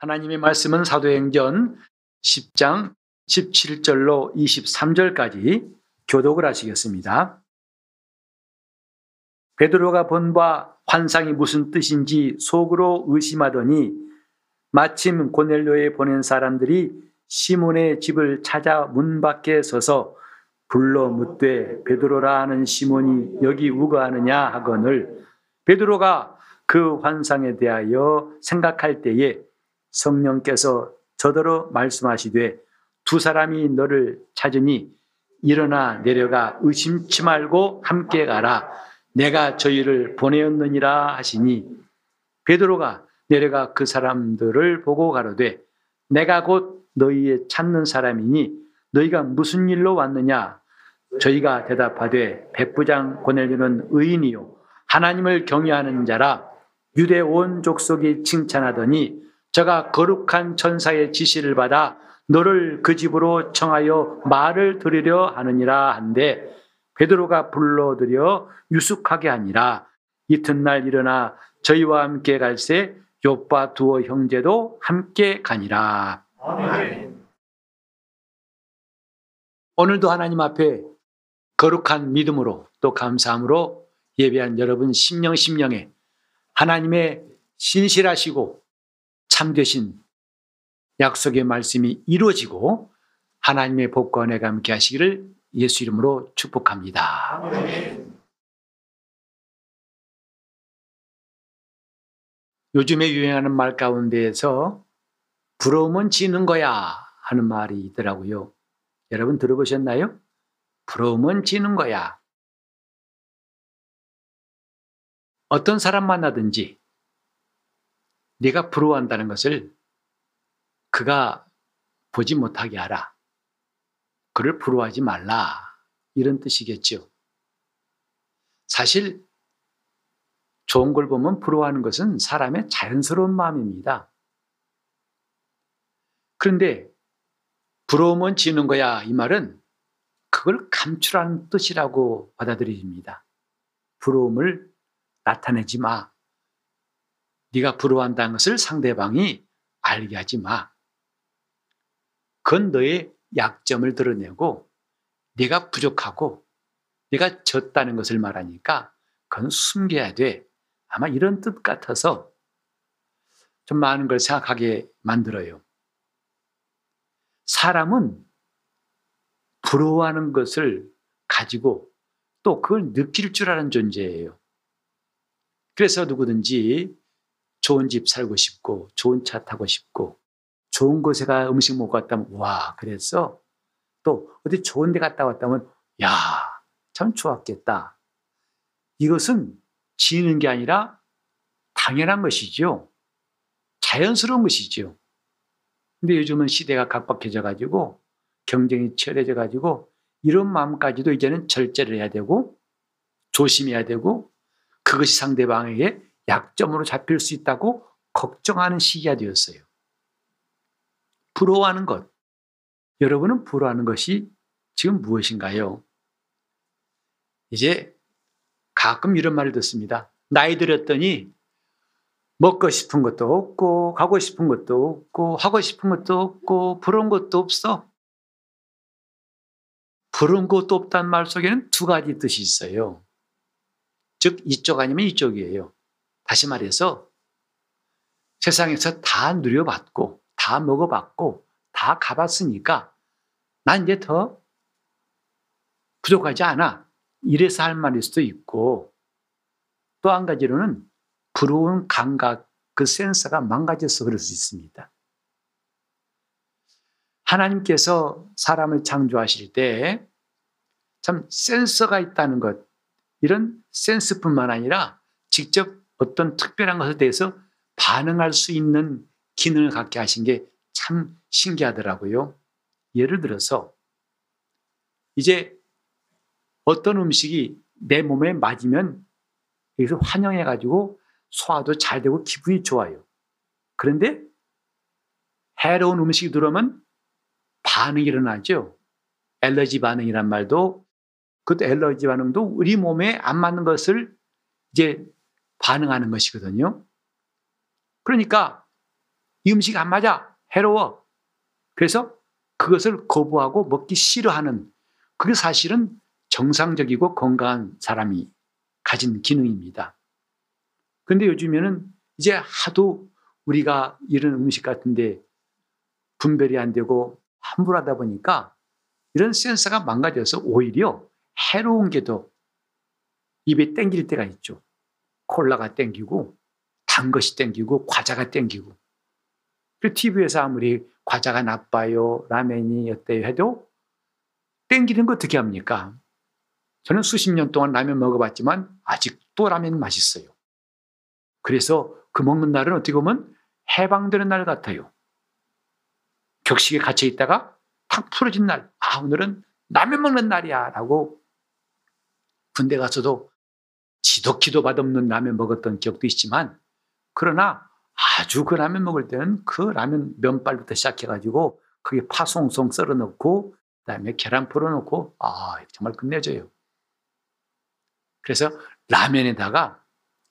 하나님의 말씀은 사도행전 10장 17절로 23절까지 교독을 하시겠습니다. 베드로가 본 바 환상이 무슨 뜻인지 속으로 의심하더니 마침 고넬료에 보낸 사람들이 시몬의 집을 찾아 문 밖에 서서 불러 묻되 베드로라 하는 시몬이 여기 우거하느냐 하거늘 베드로가 그 환상에 대하여 생각할 때에 성령께서 저더러 말씀하시되 두 사람이 너를 찾으니 일어나 내려가 의심치 말고 함께 가라. 내가 저희를 보내었느니라 하시니. 베드로가 내려가 그 사람들을 보고 가로되 내가 곧 너희의 찾는 사람이니 너희가 무슨 일로 왔느냐? 저희가 대답하되 백부장 고넬료는 의인이요. 하나님을 경외하는 자라. 유대 온 족속이 칭찬하더니 저가 거룩한 천사의 지시를 받아 너를 그 집으로 청하여 말을 들으려 하느니라 한데 베드로가 불러들여 유숙하게 하니라 이튿날 일어나 저희와 함께 갈새 요빠 두어 형제도 함께 가니라. 아멘. 오늘도 하나님 앞에 거룩한 믿음으로 또 감사함으로 예배한 여러분 심령 심령에 하나님의 신실하시고 참되신 약속의 말씀이 이루어지고 하나님의 복과 은혜가 함께 하시기를 예수 이름으로 축복합니다. 요즘에 유행하는 말 가운데에서 부러움은 지는 거야 하는 말이 있더라고요. 여러분 들어보셨나요? 부러움은 지는 거야. 어떤 사람 만나든지 네가 부러워한다는 것을 그가 보지 못하게 하라. 그를 부러워하지 말라. 이런 뜻이겠죠. 사실 좋은 걸 보면 부러워하는 것은 사람의 자연스러운 마음입니다. 그런데 부러움은 지는 거야 이 말은 그걸 감추라는 뜻이라고 받아들여집니다. 부러움을 나타내지 마. 네가 부러워한다는 것을 상대방이 알게 하지 마. 그건 너의 약점을 드러내고 네가 부족하고 네가 졌다는 것을 말하니까 그건 숨겨야 돼. 아마 이런 뜻 같아서 좀 많은 걸 생각하게 만들어요. 사람은 부러워하는 것을 가지고 또 그걸 느낄 줄 아는 존재예요. 그래서 누구든지 좋은 집 살고 싶고 좋은 차 타고 싶고 좋은 곳에 가 음식 먹고 왔다면 와 그랬어. 또 어디 좋은 데 갔다 왔다면 야 참 좋았겠다. 이것은 지는 게 아니라 당연한 것이죠. 자연스러운 것이죠. 근데 요즘은 시대가 각박해져 가지고 경쟁이 치열해져 가지고 이런 마음까지도 이제는 절제를 해야 되고 조심해야 되고 그것이 상대방에게 약점으로 잡힐 수 있다고 걱정하는 시기가 되었어요. 부러워하는 것. 여러분은 부러워하는 것이 지금 무엇인가요? 이제 가끔 이런 말을 듣습니다. 나이 들었더니 먹고 싶은 것도 없고, 가고 싶은 것도 없고, 하고 싶은 것도 없고, 부러운 것도 없어. 부러운 것도 없다는 말 속에는 두 가지 뜻이 있어요. 즉 이쪽 아니면 이쪽이에요. 다시 말해서 세상에서 다 누려봤고 다 먹어봤고 다 가봤으니까 난 이제 더 부족하지 않아. 이래서 할 말일 수도 있고 또 한 가지로는 부러운 감각, 그 센서가 망가져서 그럴 수 있습니다. 하나님께서 사람을 창조하실 때 참 센서가 있다는 것, 이런 센스뿐만 아니라 직접 어떤 특별한 것에 대해서 반응할 수 있는 기능을 갖게 하신 게 참 신기하더라고요. 예를 들어서 이제 어떤 음식이 내 몸에 맞으면 여기서 환영해가지고 소화도 잘 되고 기분이 좋아요. 그런데 해로운 음식이 들어오면 반응이 일어나죠. 엘러지 반응이란 말도 그것도 엘러지 반응도 우리 몸에 안 맞는 것을 이제 반응하는 것이거든요. 그러니까 이 음식 안 맞아. 해로워. 그래서 그것을 거부하고 먹기 싫어하는 그게 사실은 정상적이고 건강한 사람이 가진 기능입니다. 근데 요즘에는 이제 하도 우리가 이런 음식 같은데 분별이 안 되고 함부로 하다 보니까 이런 센서가 망가져서 오히려 해로운 게 더 입에 땡길 때가 있죠. 콜라가 땡기고 단 것이 땡기고 과자가 땡기고 그 TV에서 아무리 과자가 나빠요 라면이 어때요 해도 땡기는 거 어떻게 합니까? 저는 수십 년 동안 라면 먹어봤지만 아직도 라면 맛있어요. 그래서 그 먹는 날은 어떻게 보면 해방되는 날 같아요. 격식에 갇혀 있다가 탁 풀어진 날, 아, 오늘은 라면 먹는 날이야. 라고 군대 가서도 지독히도 맛없는 라면 먹었던 기억도 있지만, 그러나 아주 그 라면 먹을 때는 그 라면 면발부터 시작해가지고 거기에 파 송송 썰어 넣고, 그 다음에 계란 풀어 넣고, 아, 정말 끝내줘요. 그래서 라면에다가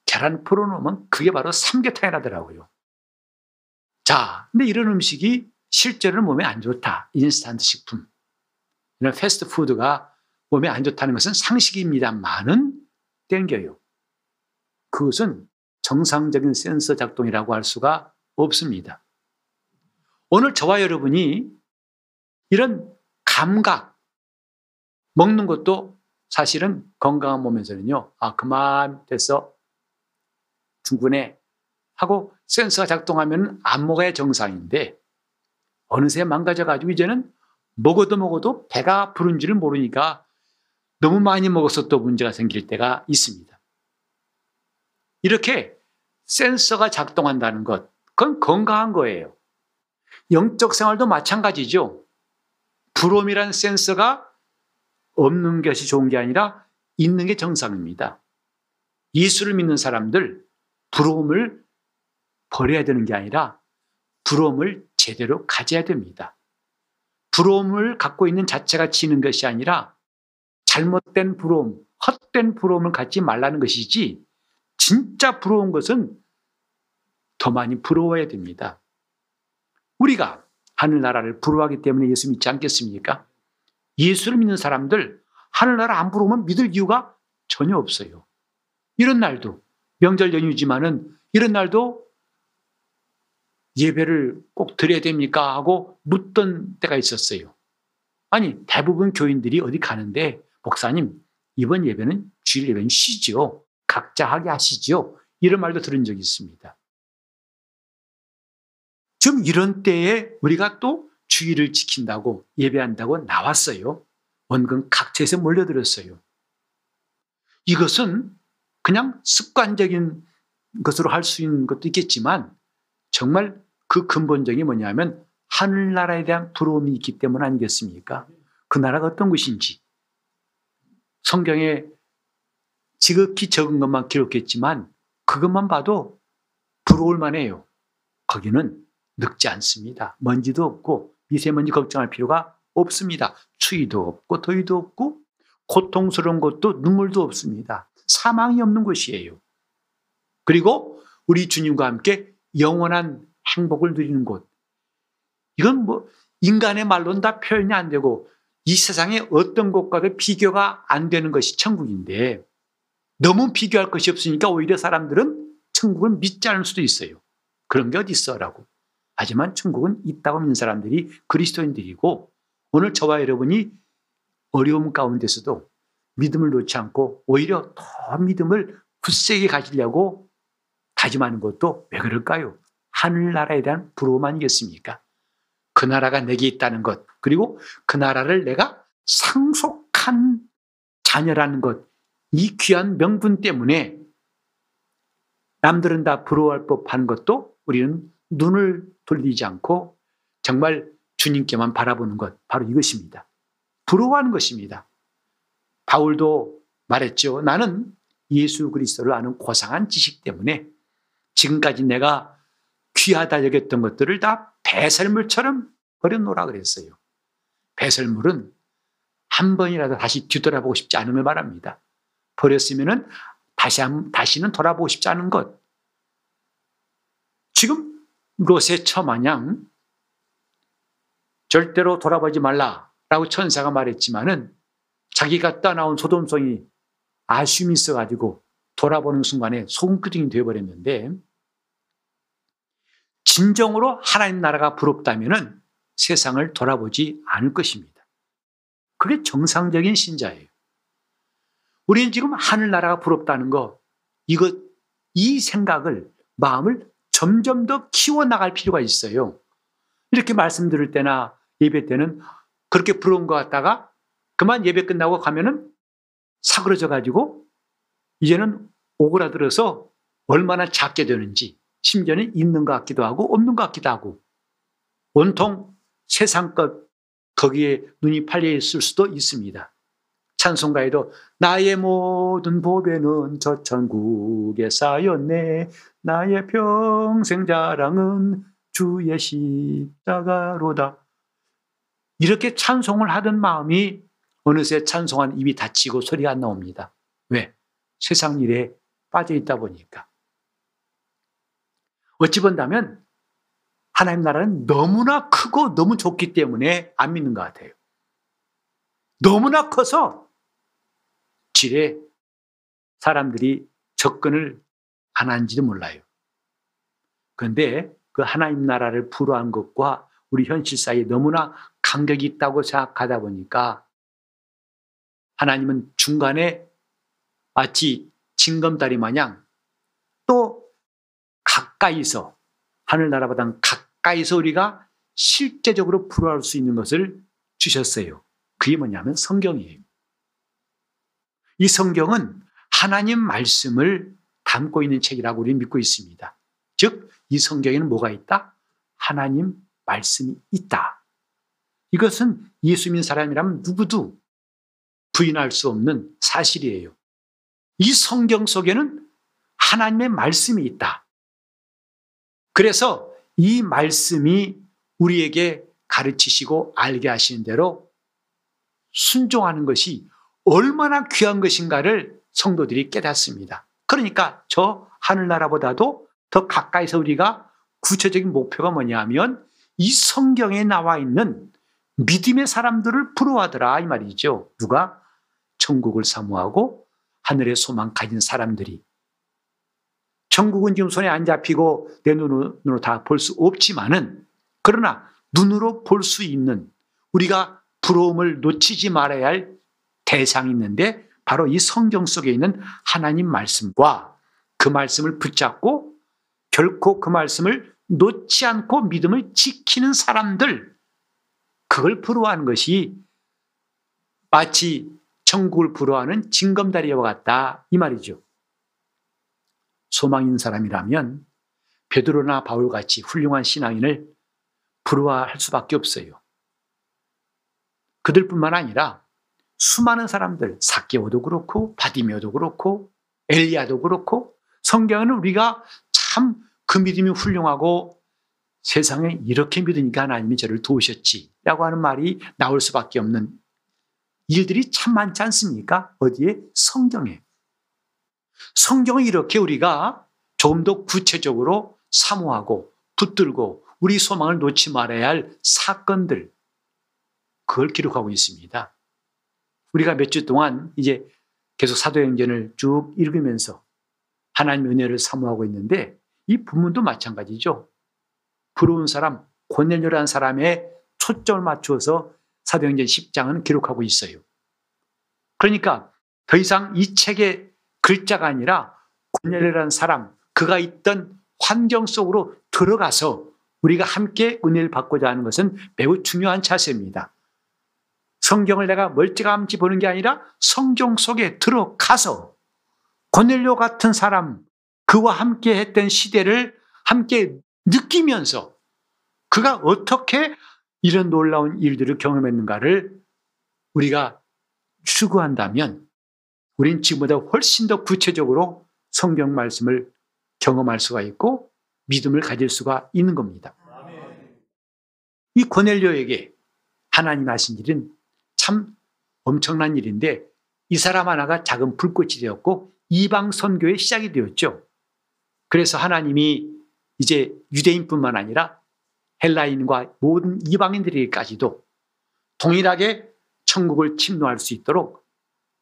계란 풀어 놓으면 그게 바로 삼계탕이 라더라고요. 자, 근데 이런 음식이 실제로는 몸에 안 좋다. 인스턴트 식품. 이런 패스트푸드가 몸에 안 좋다는 것은 상식입니다만은 땡겨요. 그것은 정상적인 센서 작동이라고 할 수가 없습니다. 오늘 저와 여러분이 이런 감각, 먹는 것도 사실은 건강한 몸에서는요, 아, 그만 됐어. 충분해. 하고 센서가 작동하면 안 먹어야 정상인데, 어느새 망가져가지고 이제는 먹어도 먹어도 배가 부른지를 모르니까 너무 많이 먹어서 또 문제가 생길 때가 있습니다. 이렇게 센서가 작동한다는 것, 그건 건강한 거예요. 영적 생활도 마찬가지죠. 부러움이란 센서가 없는 것이 좋은 게 아니라 있는 게 정상입니다. 예수를 믿는 사람들, 부러움을 버려야 되는 게 아니라 부러움을 제대로 가져야 됩니다. 부러움을 갖고 있는 자체가 지는 것이 아니라 잘못된 부러움, 헛된 부러움을 갖지 말라는 것이지 진짜 부러운 것은 더 많이 부러워야 됩니다. 우리가 하늘나라를 부러워하기 때문에 예수 믿지 않겠습니까? 예수를 믿는 사람들 하늘나라 안 부러우면 믿을 이유가 전혀 없어요. 이런 날도 명절 연휴지만은 이런 날도 예배를 꼭 드려야 됩니까? 하고 묻던 때가 있었어요. 아니, 대부분 교인들이 어디 가는데, 목사님, 이번 예배는 주일 예배는 쉬죠. 각자 하게 하시죠. 이런 말도 들은 적이 있습니다. 좀 이런 때에 우리가 또 주의를 지킨다고 예배한다고 나왔어요. 원근 각처에서 몰려들었어요. 이것은 그냥 습관적인 것으로 할 수 있는 것도 있겠지만 정말 그 근본적인 뭐냐면 하늘나라에 대한 부러움이 있기 때문 아니겠습니까? 그 나라가 어떤 것인지. 성경에 지극히 적은 것만 기록했지만 그것만 봐도 부러울 만해요. 거기는 늙지 않습니다. 먼지도 없고 미세먼지 걱정할 필요가 없습니다. 추위도 없고 더위도 없고 고통스러운 것도 눈물도 없습니다. 사망이 없는 곳이에요. 그리고 우리 주님과 함께 영원한 행복을 누리는 곳. 이건 뭐 인간의 말로는 다 표현이 안 되고 이 세상에 어떤 곳과도 비교가 안 되는 것이 천국인데 너무 비교할 것이 없으니까 오히려 사람들은 천국을 믿지 않을 수도 있어요. 그런 게 어디 있어라고. 하지만 천국은 있다고 믿는 사람들이 그리스도인들이고 오늘 저와 여러분이 어려움 가운데서도 믿음을 놓지 않고 오히려 더 믿음을 굳세게 가지려고 다짐하는 것도 왜 그럴까요? 하늘나라에 대한 부러움 아니겠습니까? 그 나라가 내게 있다는 것, 그리고 그 나라를 내가 상속한 자녀라는 것, 이 귀한 명분 때문에 남들은 다 부러워할 법한 것도 우리는 눈을 돌리지 않고 정말 주님께만 바라보는 것, 바로 이것입니다. 부러워하는 것입니다. 바울도 말했죠. 나는 예수 그리스도를 아는 고상한 지식 때문에 지금까지 내가 귀하다 여겼던 것들을 다 배설물처럼 버려놓으라 그랬어요. 배설물은 한 번이라도 다시 뒤돌아보고 싶지 않음을 말합니다. 버렸으면은 다시 한, 다시는 돌아보고 싶지 않은 것. 지금 롯의 처마냥 절대로 돌아보지 말라라고 천사가 말했지만은 자기가 떠나온 소돔성이 아쉬움이 있어가지고 돌아보는 순간에 소금끄둥이 되어버렸는데 진정으로 하나님 나라가 부럽다면은 세상을 돌아보지 않을 것입니다. 그게 정상적인 신자예요. 우리는 지금 하늘나라가 부럽다는 거, 이것, 이 생각을, 마음을 점점 더 키워나갈 필요가 있어요. 이렇게 말씀 들을 때나 예배 때는 그렇게 부러운 것 같다가 그만 예배 끝나고 가면은 사그러져 가지고 이제는 오그라들어서 얼마나 작게 되는지 심지어는 있는 것 같기도 하고 없는 것 같기도 하고 온통 세상 것 거기에 눈이 팔려 있을 수도 있습니다. 찬송가에도 나의 모든 보배는 저 천국에 쌓였네 나의 평생 자랑은 주의 십자가로다 이렇게 찬송을 하던 마음이 어느새 찬송한 입이 닫히고 소리가 안 나옵니다. 왜? 세상 일에 빠져 있다 보니까. 어찌 본다면 하나님 나라는 너무나 크고 너무 좋기 때문에 안 믿는 것 같아요. 너무나 커서 질에 사람들이 접근을 안 한지도 몰라요. 그런데 그 하나님 나라를 불허한 것과 우리 현실 사이에 너무나 간격이 있다고 생각하다 보니까 하나님은 중간에 마치 징검다리 마냥 또 가까이서 하늘나라보다 가까이서 우리가 실제적으로 불허할 수 있는 것을 주셨어요. 그게 뭐냐면 성경이에요. 이 성경은 하나님 말씀을 담고 있는 책이라고 우리는 믿고 있습니다. 즉, 이 성경에는 뭐가 있다? 하나님 말씀이 있다. 이것은 예수 믿는 사람이라면 누구도 부인할 수 없는 사실이에요. 이 성경 속에는 하나님의 말씀이 있다. 그래서 이 말씀이 우리에게 가르치시고 알게 하시는 대로 순종하는 것이 얼마나 귀한 것인가를 성도들이 깨닫습니다. 그러니까 저 하늘나라보다도 더 가까이서 우리가 구체적인 목표가 뭐냐면 이 성경에 나와 있는 믿음의 사람들을 부러워하더라 이 말이죠. 누가 천국을 사모하고 하늘의 소망 가진 사람들이 천국은 지금 손에 안 잡히고 내 눈으로 다 볼 수 없지만은 그러나 눈으로 볼 수 있는 우리가 부러움을 놓치지 말아야 할 대상이 있는데 바로 이 성경 속에 있는 하나님 말씀과 그 말씀을 붙잡고 결코 그 말씀을 놓지 않고 믿음을 지키는 사람들 그걸 부러워하는 것이 마치 천국을 부러워하는 징검다리와 같다 이 말이죠. 소망 있는 사람이라면 베드로나 바울 같이 훌륭한 신앙인을 부러워할 수밖에 없어요. 그들뿐만 아니라 수많은 사람들, 사케오도 그렇고 바디메오도 그렇고 엘리야도 그렇고 성경에는 우리가 참 그 믿음이 훌륭하고 세상에 이렇게 믿으니까 하나님이 저를 도우셨지라고 하는 말이 나올 수밖에 없는 일들이 참 많지 않습니까? 어디에? 성경에. 성경을 이렇게 우리가 조금 더 구체적으로 사모하고 붙들고 우리 소망을 놓지 말아야 할 사건들, 그걸 기록하고 있습니다. 우리가 몇 주 동안 이제 계속 사도행전을 쭉 읽으면서 하나님의 은혜를 사모하고 있는데 이 부문도 마찬가지죠. 부러운 사람, 고넬료라는 사람의 초점을 맞추어서 사도행전 10장은 기록하고 있어요. 그러니까 더 이상 이 책의 글자가 아니라 고넬료라는 사람, 그가 있던 환경 속으로 들어가서 우리가 함께 은혜를 받고자 하는 것은 매우 중요한 자세입니다. 성경을 내가 멀찌감치 보는 게 아니라 성경 속에 들어가서 고넬료 같은 사람, 그와 함께 했던 시대를 함께 느끼면서 그가 어떻게 이런 놀라운 일들을 경험했는가를 우리가 추구한다면 우린 지금보다 훨씬 더 구체적으로 성경 말씀을 경험할 수가 있고 믿음을 가질 수가 있는 겁니다. 이 고넬료에게 하나님 하신 일은 참 엄청난 일인데 이 사람 하나가 작은 불꽃이 되었고 이방 선교의 시작이 되었죠. 그래서 하나님이 이제 유대인뿐만 아니라 헬라인과 모든 이방인들에게까지도 동일하게 천국을 침노할 수 있도록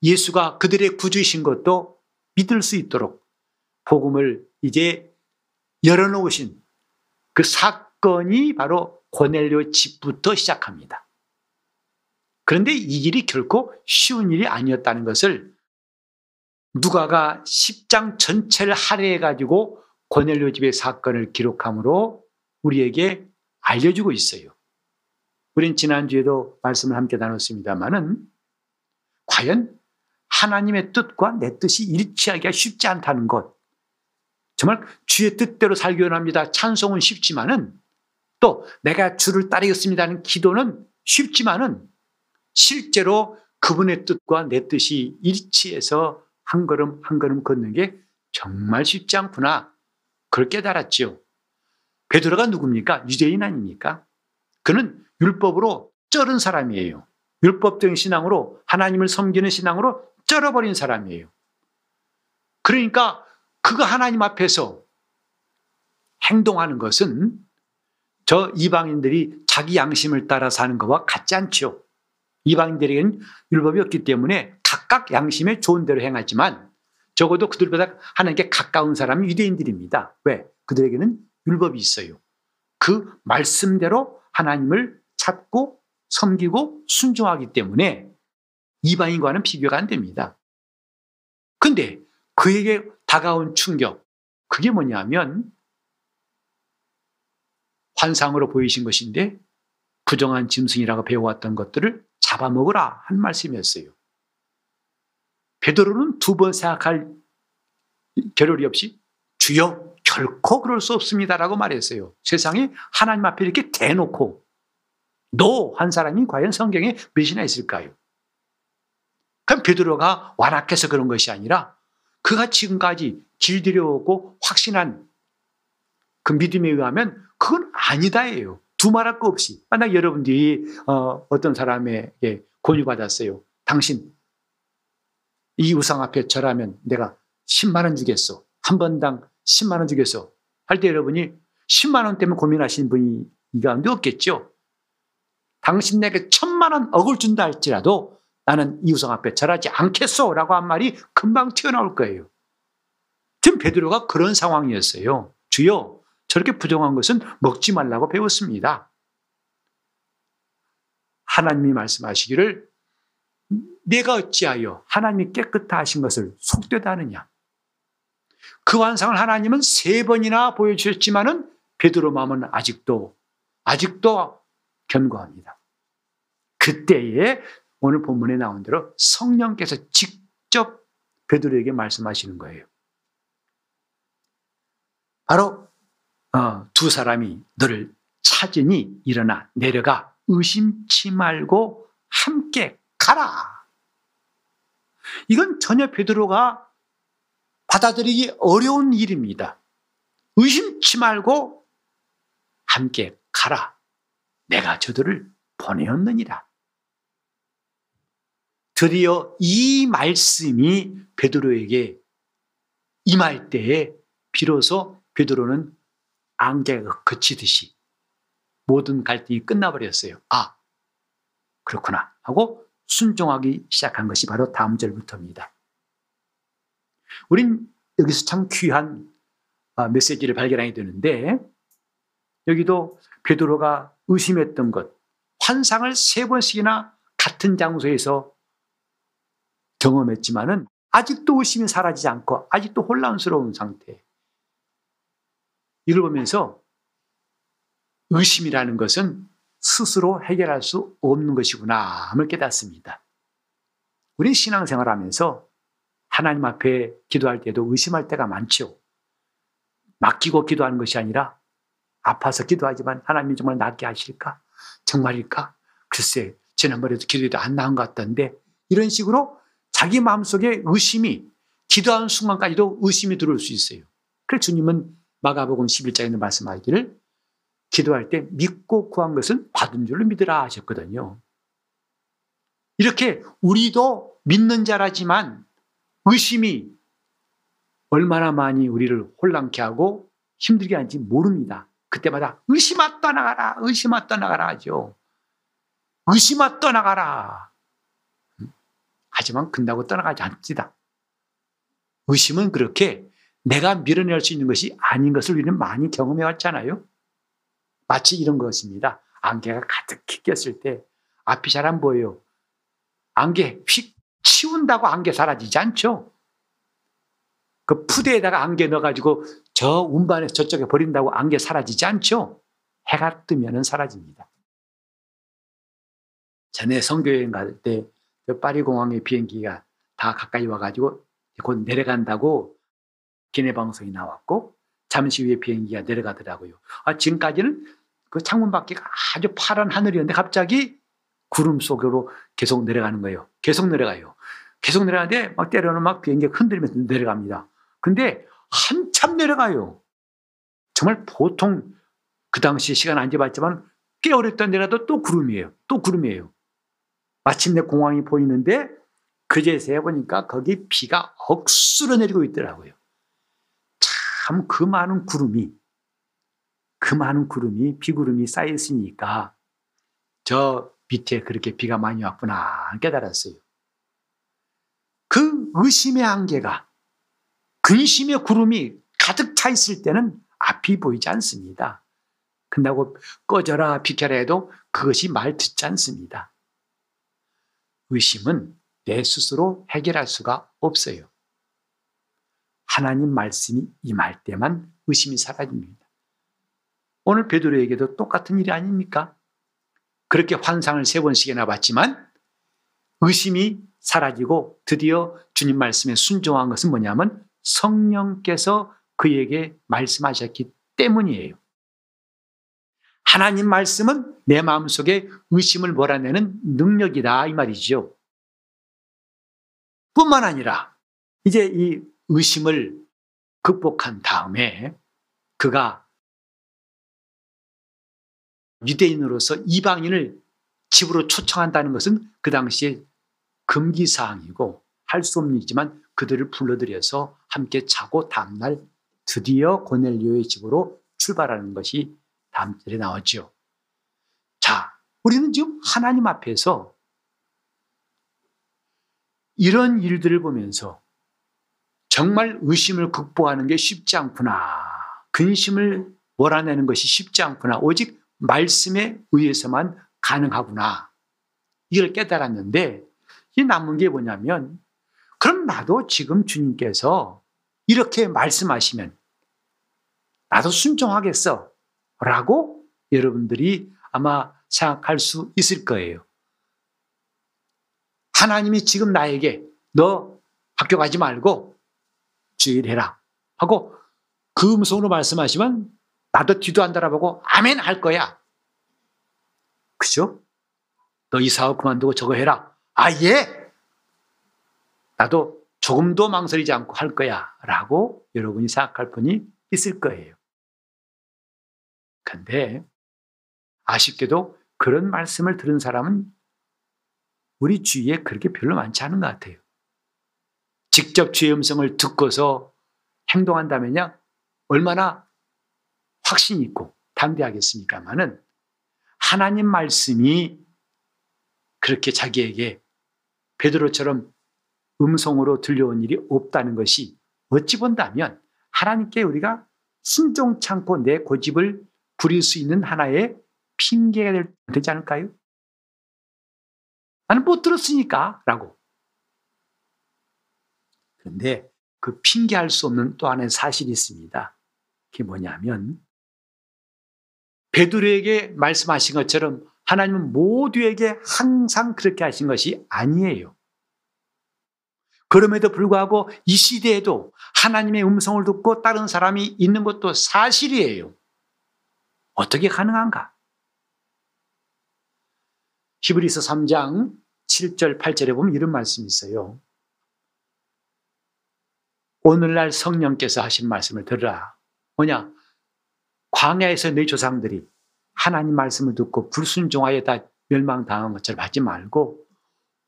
예수가 그들의 구주이신 것도 믿을 수 있도록 복음을 이제 열어놓으신 그 사건이 바로 고넬료 집부터 시작합니다. 그런데 이 일이 결코 쉬운 일이 아니었다는 것을 누가가 10장 전체를 할애해 가지고 고넬료 집의 사건을 기록함으로 우리에게 알려주고 있어요. 우린 지난주에도 말씀을 함께 나눴습니다만은 과연 하나님의 뜻과 내 뜻이 일치하기가 쉽지 않다는 것. 정말 주의 뜻대로 살기 원합니다. 찬송은 쉽지만은 또 내가 주를 따르겠습니다는 기도는 쉽지만은 실제로 그분의 뜻과 내 뜻이 일치해서 한 걸음 한 걸음 걷는 게 정말 쉽지 않구나. 그걸 깨달았지요. 베드로가 누굽니까? 유대인 아닙니까? 그는 율법으로 쩔은 사람이에요. 율법적인 신앙으로 하나님을 섬기는 신앙으로 쩔어버린 사람이에요. 그러니까 그가 하나님 앞에서 행동하는 것은 저 이방인들이 자기 양심을 따라 사는 것과 같지 않죠. 이방인들에게는 율법이 없기 때문에 각각 양심에 좋은 대로 행하지만 적어도 그들보다 하나님께 가까운 사람이 유대인들입니다. 왜? 그들에게는 율법이 있어요. 그 말씀대로 하나님을 찾고 섬기고 순종하기 때문에 이방인과는 비교가 안 됩니다. 근데 그에게 다가온 충격, 그게 뭐냐면 환상으로 보이신 것인데 부정한 짐승이라고 배워왔던 것들을 잡아먹으라 한 말씀이었어요. 베드로는 두 번 생각할 겨를이 없이 주여 결코 그럴 수 없습니다라고 말했어요. 세상에 하나님 앞에 이렇게 대놓고 너한 사람이 과연 성경에 몇이나 있을까요? 그럼 베드로가 완악해서 그런 것이 아니라 그가 지금까지 길들여오고 확신한 그 믿음에 의하면 그건 아니다예요. 두말할 거 없이. 만약 여러분들이 어, 어떤 사람에게 권유받았어요. 당신 이 우상 앞에 절하면 내가 10만 원 주겠어. 한 번당 10만 원 주겠어. 할 때 여러분이 10만 원 때문에 고민하시는 분이 이 가운데 없겠죠. 당신 내게 천만 원 억을 준다 할지라도 나는 이 우상 앞에 절하지 않겠소 라고 한 말이 금방 튀어나올 거예요. 지금 베드로가 그런 상황이었어요. 주여 저렇게 부정한 것은 먹지 말라고 배웠습니다. 하나님이 말씀하시기를 내가 어찌하여 하나님이 깨끗하 하신 것을 속되다 하느냐. 그 환상을 하나님은 세 번이나 보여주셨지만은 베드로 마음은 아직도 아직도 견고합니다. 그때에 오늘 본문에 나온 대로 성령께서 직접 베드로에게 말씀하시는 거예요. 바로 어, 두 사람이 너를 찾으니 일어나 내려가 의심치 말고 함께 가라. 이건 전혀 베드로가 받아들이기 어려운 일입니다. 의심치 말고 함께 가라. 내가 저들을 보내었느니라. 드디어 이 말씀이 베드로에게 임할 때에 비로소 베드로는 안개가 그치듯이 모든 갈등이 끝나버렸어요. 아, 그렇구나. 하고 순종하기 시작한 것이 바로 다음 절부터입니다. 우린 여기서 참 귀한 아, 메시지를 발견하게 되는데 여기도 베드로가 의심했던 것, 환상을 세 번씩이나 같은 장소에서 경험했지만은 아직도 의심이 사라지지 않고 아직도 혼란스러운 상태. 이걸 보면서 의심이라는 것은 스스로 해결할 수 없는 것이구나 함을 깨닫습니다. 우리 신앙생활 하면서 하나님 앞에 기도할 때도 의심할 때가 많죠. 맡기고 기도하는 것이 아니라 아파서 기도하지만 하나님이 정말 낫게 하실까? 정말일까? 글쎄, 지난번에도 기도해도 안 나은 것 같던데 이런 식으로 자기 마음속에 의심이 기도하는 순간까지도 의심이 들어올 수 있어요. 그래서 주님은 마가복음 11장에는 말씀하기를 기도할 때 믿고 구한 것은 받은 줄로 믿으라 하셨거든요. 이렇게 우리도 믿는 자라지만 의심이 얼마나 많이 우리를 혼란케 하고 힘들게 하는지 모릅니다. 그때마다 의심아 떠나가라, 의심아 떠나가라 하죠. 의심아 떠나가라. 하지만 끝나고 떠나가지 않습니다. 의심은 그렇게 내가 밀어낼 수 있는 것이 아닌 것을 우리는 많이 경험해 왔잖아요. 마치 이런 것입니다. 안개가 가득히 꼈을 때 앞이 잘 안 보여요. 안개 휙 치운다고 안개 사라지지 않죠. 그 푸대에다가 안개 넣어가지고 저 운반에 저쪽에 버린다고 안개 사라지지 않죠. 해가 뜨면 사라집니다. 전에 성교여행 갈때 그 파리 공항의 비행기가 다 가까이 와가지고 곧 내려간다고 기내 방송이 나왔고 잠시 후에 비행기가 내려가더라고요. 아, 지금까지는 그 창문 밖에 아주 파란 하늘이었는데 갑자기 구름 속으로 계속 내려가는 거예요. 계속 내려가요. 계속 내려가는데 막 때려는 막 비행기가 흔들리면서 내려갑니다. 근데 한참 내려가요. 정말 보통 그 당시 시간 안 재봤지만 꽤 오랫동안 내려가도 또 구름이에요. 또 구름이에요. 마침내 공항이 보이는데 그제서야 보니까 거기 비가 억수로 내리고 있더라고요. 참 그 많은 구름이 그 많은 구름이 비구름이 쌓여 있으니까 저 밑에 그렇게 비가 많이 왔구나 깨달았어요. 그 의심의 한계가 근심의 구름이 가득 차 있을 때는 앞이 보이지 않습니다. 끝나고 꺼져라 비켜라 해도 그것이 말 듣지 않습니다. 의심은 내 스스로 해결할 수가 없어요. 하나님 말씀이 임할 때만 의심이 사라집니다. 오늘 베드로에게도 똑같은 일이 아닙니까? 그렇게 환상을 세 번씩이나 봤지만 의심이 사라지고 드디어 주님 말씀에 순종한 것은 뭐냐면 성령께서 그에게 말씀하셨기 때문이에요. 하나님 말씀은 내 마음속에 의심을 몰아내는 능력이다 이 말이죠. 뿐만 아니라 이제 이 의심을 극복한 다음에 그가 유대인으로서 이방인을 집으로 초청한다는 것은 그 당시에 금기 사항이고 할 수 없는 일이지만 그들을 불러들여서 함께 자고 다음날 드디어 고넬료의 집으로 출발하는 것이 다음 절에 나왔죠. 자, 우리는 지금 하나님 앞에서 이런 일들을 보면서 정말 의심을 극복하는 게 쉽지 않구나. 근심을 몰아내는 것이 쉽지 않구나. 오직 말씀에 의해서만 가능하구나. 이걸 깨달았는데 이 남은 게 뭐냐면 그럼 나도 지금 주님께서 이렇게 말씀하시면 나도 순종하겠어. 라고 여러분들이 아마 생각할 수 있을 거예요. 하나님이 지금 나에게 너 학교 가지 말고 주일해라 하고 그 음성으로 말씀하시면 나도 뒤도 안 돌아보고 아멘 할 거야. 그죠? 너 이 사업 그만두고 저거 해라. 아, 예! 나도 조금도 망설이지 않고 할 거야. 라고 여러분이 생각할 분이 있을 거예요. 근데 아쉽게도 그런 말씀을 들은 사람은 우리 주위에 그렇게 별로 많지 않은 것 같아요. 직접 주의 음성을 듣고서 행동한다면요, 얼마나 확신 있고 담대하겠습니까만은 하나님 말씀이 그렇게 자기에게 베드로처럼 음성으로 들려온 일이 없다는 것이 어찌 본다면 하나님께 우리가 않고 내 고집을 부릴 수 있는 하나의 핑계가 되지 않을까요? 나는 못 들었으니까 라고. 그런데 그 핑계할 수 없는 또 하나의 사실이 있습니다. 그게 뭐냐면 베드로에게 말씀하신 것처럼 하나님은 모두에게 항상 그렇게 하신 것이 아니에요. 그럼에도 불구하고 이 시대에도 하나님의 음성을 듣고 다른 사람이 있는 것도 사실이에요. 어떻게 가능한가? 히브리서 3장 7절, 8절에 보면 이런 말씀이 있어요. 오늘날 성령께서 하신 말씀을 들으라. 뭐냐? 광야에서 내 조상들이 하나님 말씀을 듣고 불순종하여 다 멸망당한 것처럼 하지 말고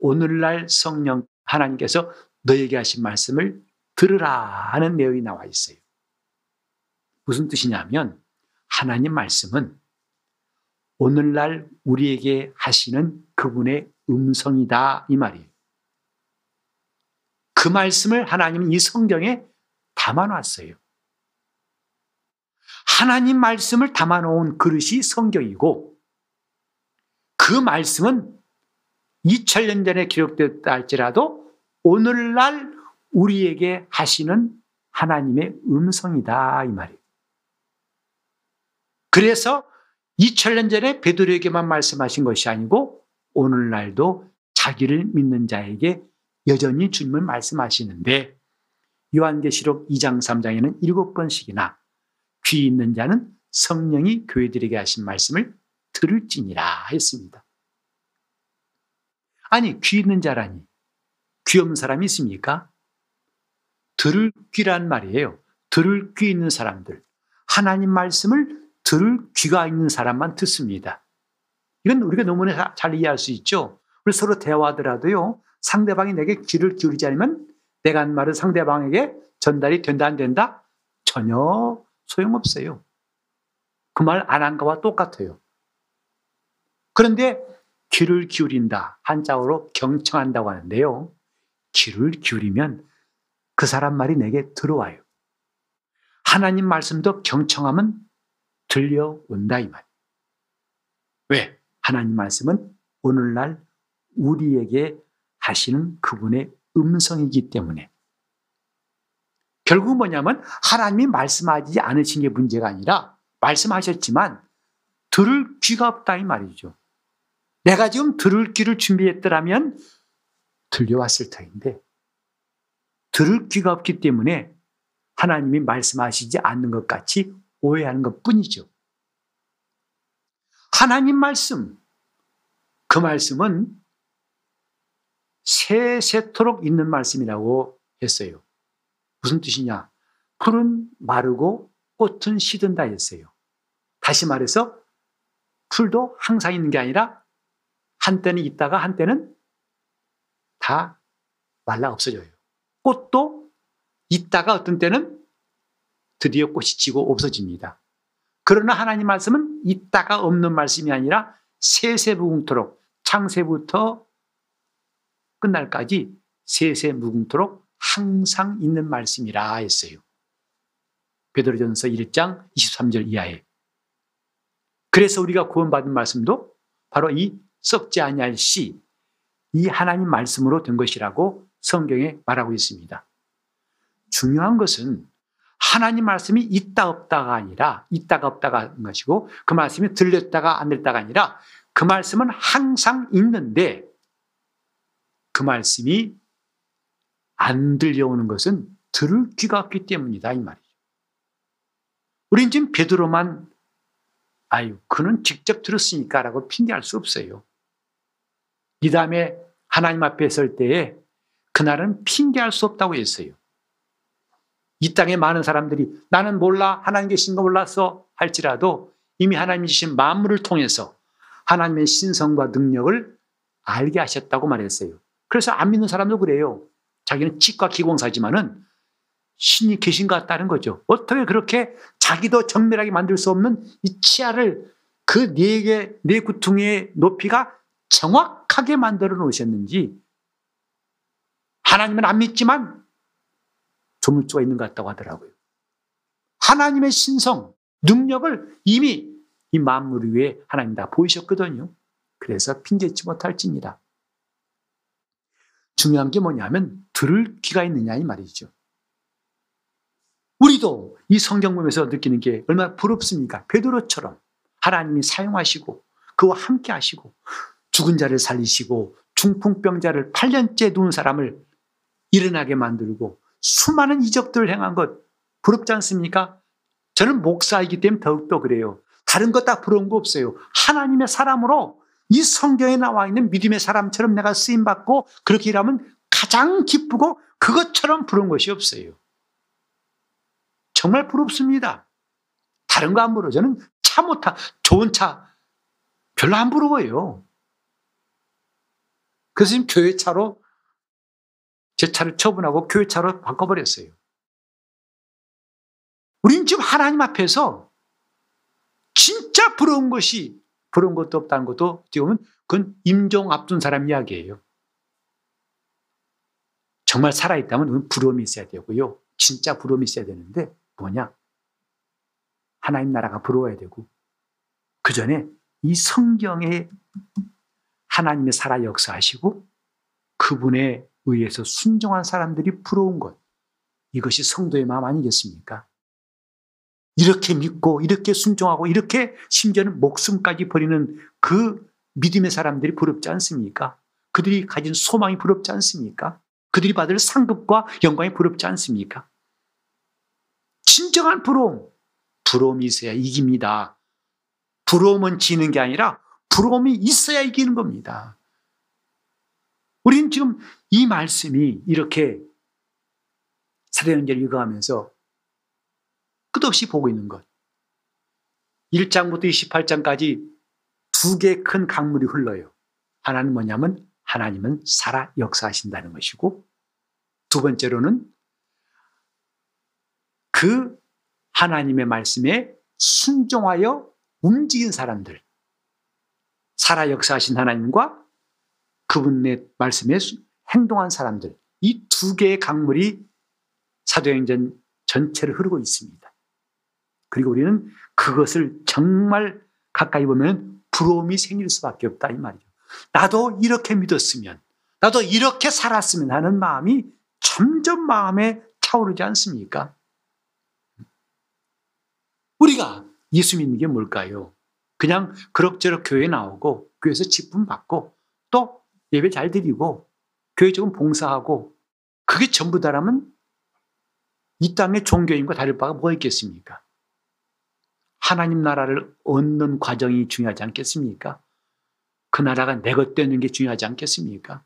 오늘날 성령 하나님께서 너에게 하신 말씀을 들으라 하는 내용이 나와 있어요. 무슨 뜻이냐면 하나님 말씀은 오늘날 우리에게 하시는 그분의 음성이다 이 말이에요. 그 말씀을 하나님은 이 성경에 담아놨어요. 하나님 말씀을 담아놓은 그릇이 성경이고 그 말씀은 2000년 전에 기록됐다 할지라도 오늘날 우리에게 하시는 하나님의 음성이다 이 말이에요. 그래서 2000년 전에 베드로에게만 말씀하신 것이 아니고 오늘날도 자기를 믿는 자에게 여전히 주님을 말씀하시는데 요한계시록 2장 3장에는 일곱 번씩이나 귀 있는 자는 성령이 교회들에게 하신 말씀을 들을지니라 했습니다. 아니 귀 있는 자라니 귀 없는 사람이 있습니까? 들을 귀란 말이에요. 들을 귀 있는 사람들. 하나님 말씀을 들을 귀가 있는 사람만 듣습니다. 이건 우리가 너무나 잘 이해할 수 있죠. 우리 서로 대화하더라도요. 상대방이 내게 귀를 기울이지 않으면 내가 한 말은 상대방에게 전달이 된다 안 된다? 전혀 소용없어요. 그 말 안 한 거와 똑같아요. 그런데 귀를 기울인다. 한자어로 경청한다고 하는데요. 귀를 기울이면 그 사람 말이 내게 들어와요. 하나님 말씀도 경청하면 들려온다 이 말. 왜? 하나님 말씀은 오늘날 우리에게 하시는 그분의 음성이기 때문에 결국 뭐냐면 하나님이 말씀하지 않으신 게 문제가 아니라 말씀하셨지만 들을 귀가 없다 이 말이죠. 내가 지금 들을 귀를 준비했더라면 들려왔을 터인데 들을 귀가 없기 때문에 하나님이 말씀하시지 않는 것 같이 오해하는 것 뿐이죠. 하나님 말씀, 그 말씀은 세세토록 있는 말씀이라고 했어요. 무슨 뜻이냐? 풀은 마르고 꽃은 시든다 했어요. 다시 말해서 풀도 항상 있는 게 아니라 한때는 있다가 한때는 다 말라 없어져요. 꽃도 있다가 어떤 때는 드디어 꽃이 지고 없어집니다. 그러나 하나님 말씀은 있다가 없는 말씀이 아니라 세세무궁토록 창세부터 끝날까지 세세무궁토록 항상 있는 말씀이라 했어요. 베드로전서 1장 23절 이하에. 그래서 우리가 구원받은 말씀도 바로 이 썩지 아니할 씨, 이 하나님 말씀으로 된 것이라고 성경에 말하고 있습니다. 중요한 것은 하나님 말씀이 있다 없다가 아니라 있다가 없다가 한 것이고 그 말씀이 들렸다가 안 들렸다가 아니라 그 말씀은 항상 있는데 그 말씀이 안 들려오는 것은 들을 귀가 없기 때문이다 이 말이죠. 우린 지금 베드로만 아유 그는 직접 들었으니까라고 핑계할 수 없어요. 이 다음에 하나님 앞에 설 때에 그날은 핑계할 수 없다고 했어요. 이 땅에 많은 사람들이 나는 몰라 하나님 계신 거 몰랐어 할지라도 이미 하나님 주신 만물을 통해서 하나님의 신성과 능력을 알게 하셨다고 말했어요. 그래서 안 믿는 사람도 그래요. 자기는 치과 기공사지만은 신이 계신 것 같다는 거죠. 어떻게 그렇게 자기도 정밀하게 만들 수 없는 이 치아를 그 네 개, 네 구퉁이의 높이가 정확하게 만들어 놓으셨는지 하나님은 안 믿지만 조물주가 있는 것 같다고 하더라고요. 하나님의 신성, 능력을 이미 이 만물 위에 하나님 다 보이셨거든요. 그래서 핑계치 못할지니라. 중요한 게 뭐냐면 들을 귀가 있느냐 이 말이죠. 우리도 이 성경 보면서 느끼는 게 얼마나 부럽습니까? 베드로처럼 하나님이 사용하시고 그와 함께 하시고 죽은 자를 살리시고 중풍병자를 8년째 누운 사람을 일어나게 만들고 수많은 이적들을 행한 것 부럽지 않습니까? 저는 목사이기 때문에 더욱더 그래요. 다른 것 다 부러운 거 없어요. 하나님의 사람으로 이 성경에 나와 있는 믿음의 사람처럼 내가 쓰임받고 그렇게 일하면 가장 기쁘고 그것처럼 부러운 것이 없어요. 정말 부럽습니다. 다른 거 안 부러워. 저는 차 못 타, 좋은 차 별로 안 부러워요. 그래서 지금 교회 차로 제 차를 처분하고 교회 차로 바꿔버렸어요. 우린 지금 하나님 앞에서 진짜 부러운 것이 부러운 것도 없다는 것도 지금은 그건 임종 앞둔 사람 이야기예요. 정말 살아있다면 부러움이 있어야 되고요. 진짜 부러움이 있어야 되는데 뭐냐? 하나님 나라가 부러워야 되고 그 전에 이 성경에 하나님의 살아 역사하시고 그분에 의해서 순종한 사람들이 부러운 것 이것이 성도의 마음 아니겠습니까? 이렇게 믿고 이렇게 순종하고 이렇게 심지어는 목숨까지 버리는 그 믿음의 사람들이 부럽지 않습니까? 그들이 가진 소망이 부럽지 않습니까? 그들이 받을 상급과 영광이 부럽지 않습니까? 진정한 부러움, 부러움이 있어야 이깁니다. 부러움은 지는 게 아니라 부러움이 있어야 이기는 겁니다. 우리는 지금 이 말씀이 이렇게 사도행전을 읽어가면서 끝없이 보고 있는 것. 1장부터 28장까지 두 개 큰 강물이 흘러요. 하나는 뭐냐면 하나님은 살아 역사하신다는 것이고 두 번째로는 그 하나님의 말씀에 순종하여 움직인 사람들 살아 역사하신 하나님과 그분의 말씀에 행동한 사람들 이 두 개의 강물이 사도행전 전체를 흐르고 있습니다. 그리고 우리는 그것을 정말 가까이 보면 부러움이 생길 수밖에 없다 이 말이죠. 나도 이렇게 믿었으면 나도 이렇게 살았으면 하는 마음이 점점 마음에 차오르지 않습니까? 우리가 예수 믿는 게 뭘까요? 그냥 그럭저럭 교회 나오고 교회에서 직분 받고 또 예배 잘 드리고 교회 조금 봉사하고 그게 전부 다라면 이 땅의 종교인과 다를 바가 뭐가 있겠습니까? 하나님 나라를 얻는 과정이 중요하지 않겠습니까? 그 나라가 내 것 되는 게 중요하지 않겠습니까?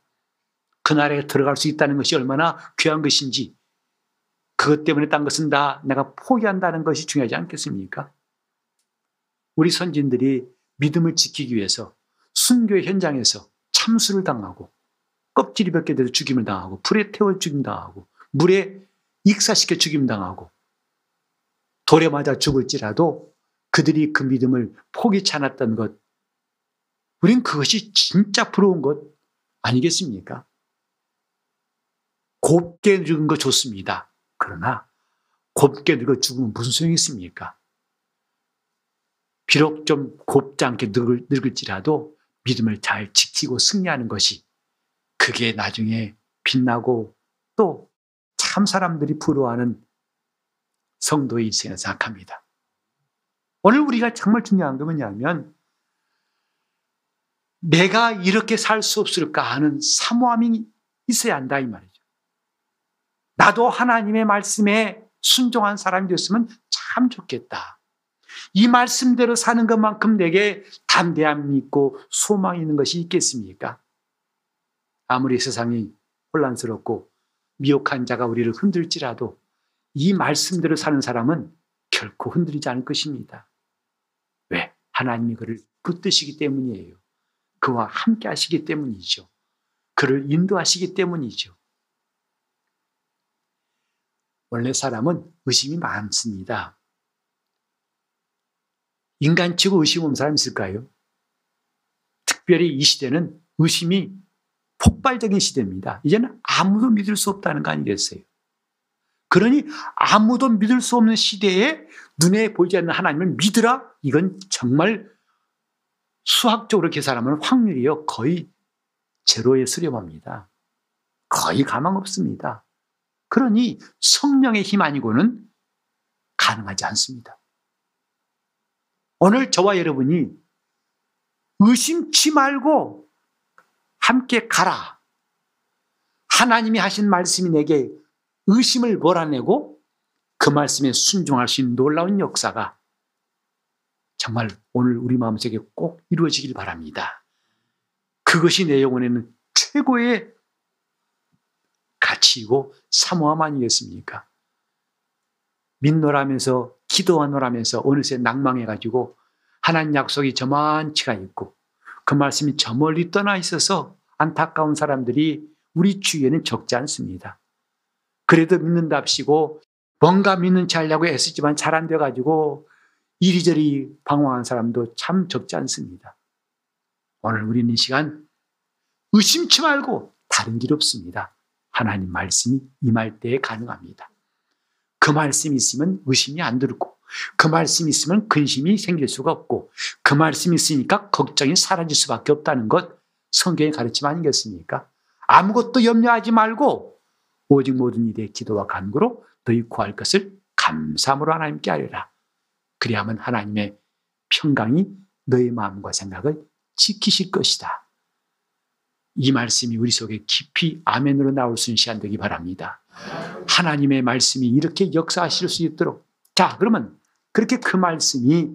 그 나라에 들어갈 수 있다는 것이 얼마나 귀한 것인지 그것 때문에 딴 것은 다 내가 포기한다는 것이 중요하지 않겠습니까? 우리 선진들이 믿음을 지키기 위해서 순교의 현장에서 참수를 당하고 껍질이 벗겨져서 죽임을 당하고 불에 태워 죽임 당하고 물에 익사시켜 죽임 당하고 돌에 맞아 죽을지라도 그들이 그 믿음을 포기치 않았던 것 우린 그것이 진짜 부러운 것 아니겠습니까? 곱게 늙은 거 좋습니다. 그러나 곱게 늙어 죽으면 무슨 소용이 있습니까? 비록 좀 곱지 않게 늙을, 늙을지라도 믿음을 잘 지키고 승리하는 것이 그게 나중에 빛나고 또 참 사람들이 부러워하는 성도의 인생을 생각합니다. 오늘 우리가 정말 중요한 건 뭐냐면 내가 이렇게 살 수 없을까 하는 사모함이 있어야 한다 이 말이죠. 나도 하나님의 말씀에 순종한 사람이 됐으면 참 좋겠다. 이 말씀대로 사는 것만큼 내게 담대함이 있고 소망이 있는 것이 있겠습니까? 아무리 세상이 혼란스럽고 미혹한 자가 우리를 흔들지라도 이 말씀대로 사는 사람은 결코 흔들리지 않을 것입니다. 왜? 하나님이 그를 붙드시기 때문이에요. 그와 함께 하시기 때문이죠. 그를 인도하시기 때문이죠. 원래 사람은 의심이 많습니다. 인간치고 의심 없는 사람 있을까요? 특별히 이 시대는 의심이 폭발적인 시대입니다. 이제는 아무도 믿을 수 없다는 거 아니겠어요? 그러니 아무도 믿을 수 없는 시대에 눈에 보이지 않는 하나님을 믿으라? 이건 정말 수학적으로 계산하면 확률이요. 거의 제로에 수렴합니다. 거의 가망 없습니다. 그러니 성령의 힘 아니고는 가능하지 않습니다. 오늘 저와 여러분이 의심치 말고 함께 가라. 하나님이 하신 말씀이 내게 의심을 몰아내고 그 말씀에 순종할 수 있는 놀라운 역사가 정말 오늘 우리 마음속에 꼭 이루어지길 바랍니다. 그것이 내 영혼에는 최고의 가치이고 사모함 아니겠습니까? 믿노라면서 기도하노라면서 어느새 낭망해가지고 하나님 약속이 저만치가 있고 그 말씀이 저 멀리 떠나 있어서 안타까운 사람들이 우리 주위에는 적지 않습니다. 그래도 믿는답시고 뭔가 믿는 체 하려고 애쓰지만 잘 안 돼가지고 이리저리 방황한 사람도 참 적지 않습니다. 오늘 우리는 이 시간 의심치 말고 다른 길 없습니다. 하나님 말씀이 임할 때에 가능합니다. 그 말씀이 있으면 의심이 안 들고 그 말씀이 있으면 근심이 생길 수가 없고 그 말씀이 있으니까 걱정이 사라질 수밖에 없다는 것 성경의 가르침 아니겠습니까? 아무것도 염려하지 말고 오직 모든 일에 기도와 간구로 너희 구할 것을 감사함으로 하나님께 하리라. 그리하면 하나님의 평강이 너희 마음과 생각을 지키실 것이다. 이 말씀이 우리 속에 깊이 아멘으로 나올 수 있는 시간 되기 바랍니다. 하나님의 말씀이 이렇게 역사하실 수 있도록. 자, 그러면 그렇게 그 말씀이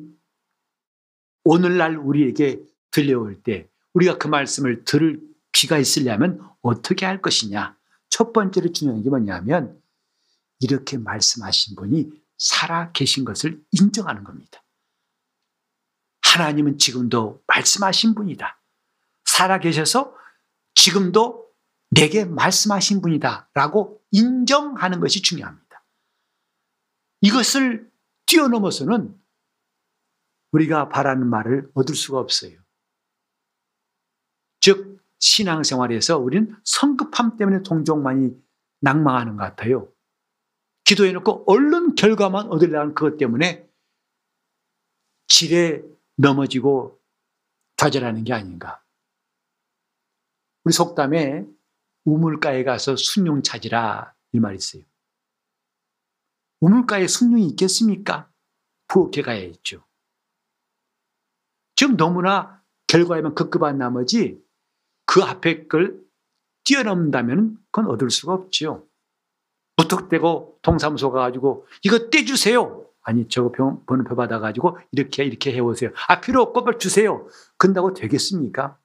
오늘날 우리에게 들려올 때 우리가 그 말씀을 들을 귀가 있으려면 어떻게 할 것이냐? 첫 번째로 중요한 게 뭐냐면 이렇게 말씀하신 분이 살아 계신 것을 인정하는 겁니다. 하나님은 지금도 말씀하신 분이다. 살아 계셔서 지금도 내게 말씀하신 분이다. 라고 인정하는 것이 중요합니다. 이것을 뛰어넘어서는 우리가 바라는 말을 얻을 수가 없어요. 즉, 신앙생활에서 우리는 성급함 때문에 동종 많이 낭망하는 것 같아요. 기도해놓고 얼른 결과만 얻으려는 그것 때문에 질에 넘어지고 좌절하는 게 아닌가. 우리 속담에 우물가에 가서 순용 찾으라 이 말이 있어요. 우물가에 순용이 있겠습니까? 부엌에 가야 있죠. 지금 너무나 결과에만 급급한 나머지 그 앞에 걸 뛰어넘는다면 그건 얻을 수가 없죠. 무턱대고 동사무소 가가지고 이거 떼주세요. 아니 저거 병, 번호표 받아가지고 이렇게 이렇게 해오세요. 아 필요 없고 빨 주세요. 근다고 되겠습니까?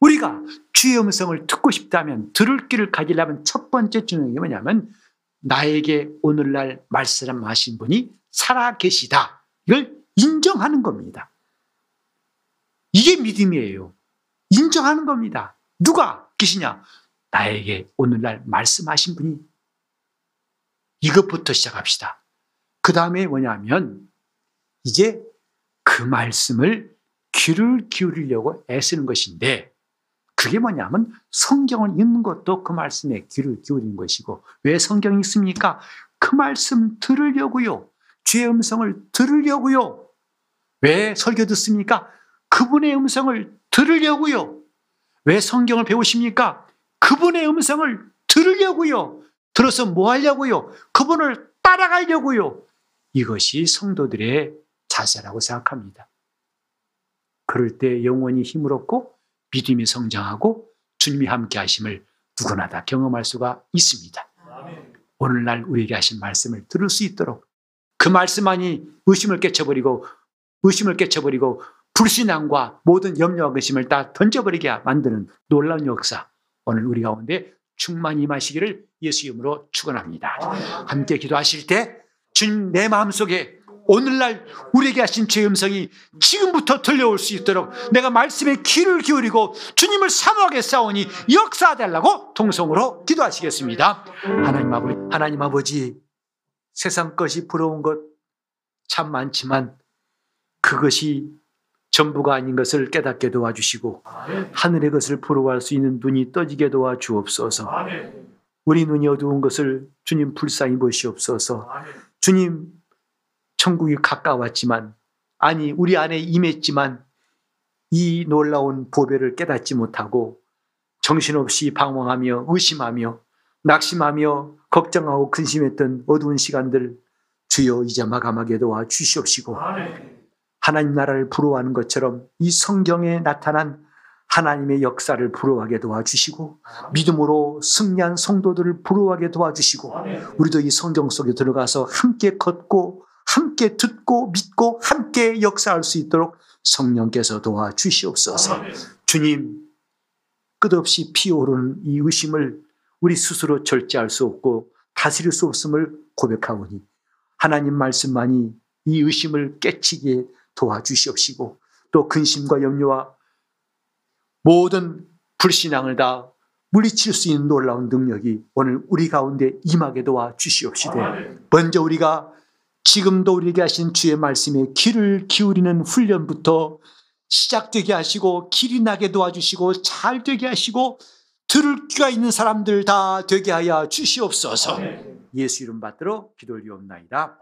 우리가 주의 음성을 듣고 싶다면 들을 길을 가지려면 첫 번째 중요한 게 뭐냐면 나에게 오늘날 말씀하신 분이 살아 계시다. 이걸 인정하는 겁니다. 이게 믿음이에요. 인정하는 겁니다. 누가 계시냐? 나에게 오늘날 말씀하신 분이 이것부터 시작합시다. 그 다음에 뭐냐면 이제 그 말씀을 귀를 기울이려고 애쓰는 것인데 그게 뭐냐면 성경을 읽는 것도 그 말씀에 귀를 기울이는 것이고 왜 성경이 있습니까? 그 말씀 들으려고요. 주의 음성을 들으려고요. 왜 설교 듣습니까? 그분의 음성을 들으려고요. 왜 성경을 배우십니까? 그분의 음성을 들으려고요. 들어서 뭐 하려고요? 그분을 따라가려고요. 이것이 성도들의 자세라고 생각합니다. 그럴 때 영원히 힘을 얻고 믿음이 성장하고 주님이 함께 하심을 누구나 다 경험할 수가 있습니다. 오늘날 우리에게 하신 말씀을 들을 수 있도록 그 말씀만이 의심을 깨쳐버리고 의심을 깨쳐버리고 불신앙과 모든 염려와 근심을 다 던져버리게 만드는 놀라운 역사 오늘 우리 가운데 충만히 마시기를 예수 이름으로 축원합니다. 함께 기도하실 때 주님 내 마음속에 오늘날 우리에게 하신 제 음성이 지금부터 들려올 수 있도록 내가 말씀에 귀를 기울이고 주님을 사모하게 싸우니 역사달라고 통성으로 기도하시겠습니다. 하나님 아버지, 하나님 아버지, 세상 것이 부러운 것 참 많지만 그것이 전부가 아닌 것을 깨닫게 도와주시고 하늘의 것을 부러워할 수 있는 눈이 떠지게 도와주옵소서. 우리 눈이 어두운 것을 주님 불쌍히 보시옵소서. 주님 천국이 가까웠지만 아니 우리 안에 임했지만 이 놀라운 보배를 깨닫지 못하고 정신없이 방황하며 의심하며 낙심하며 걱정하고 근심했던 어두운 시간들 주여 이제 마감하게 도와 주시옵시고. 하나님 나라를 부러워하는 것처럼 이 성경에 나타난 하나님의 역사를 부러워하게 도와주시고 믿음으로 승리한 성도들을 부러워하게 도와주시고 우리도 이 성경 속에 들어가서 함께 걷고 함께 듣고 믿고 함께 역사할 수 있도록 성령께서 도와주시옵소서. 주님 끝없이 피오르는 이 의심을 우리 스스로 절제할 수 없고 다스릴 수 없음을 고백하오니 하나님 말씀만이 이 의심을 깨치게 도와주시옵시고 또 근심과 염려와 모든 불신앙을 다 물리칠 수 있는 놀라운 능력이 오늘 우리 가운데 임하게 도와 주시옵시되 먼저 우리가 지금도 우리에게 하신 주의 말씀에 귀를 기울이는 훈련부터 시작되게 하시고 길이 나게 도와주시고 잘 되게 하시고 들을 귀가 있는 사람들 다 되게 하여 주시옵소서. 예수 이름 받들어 기도 올리옵나이다.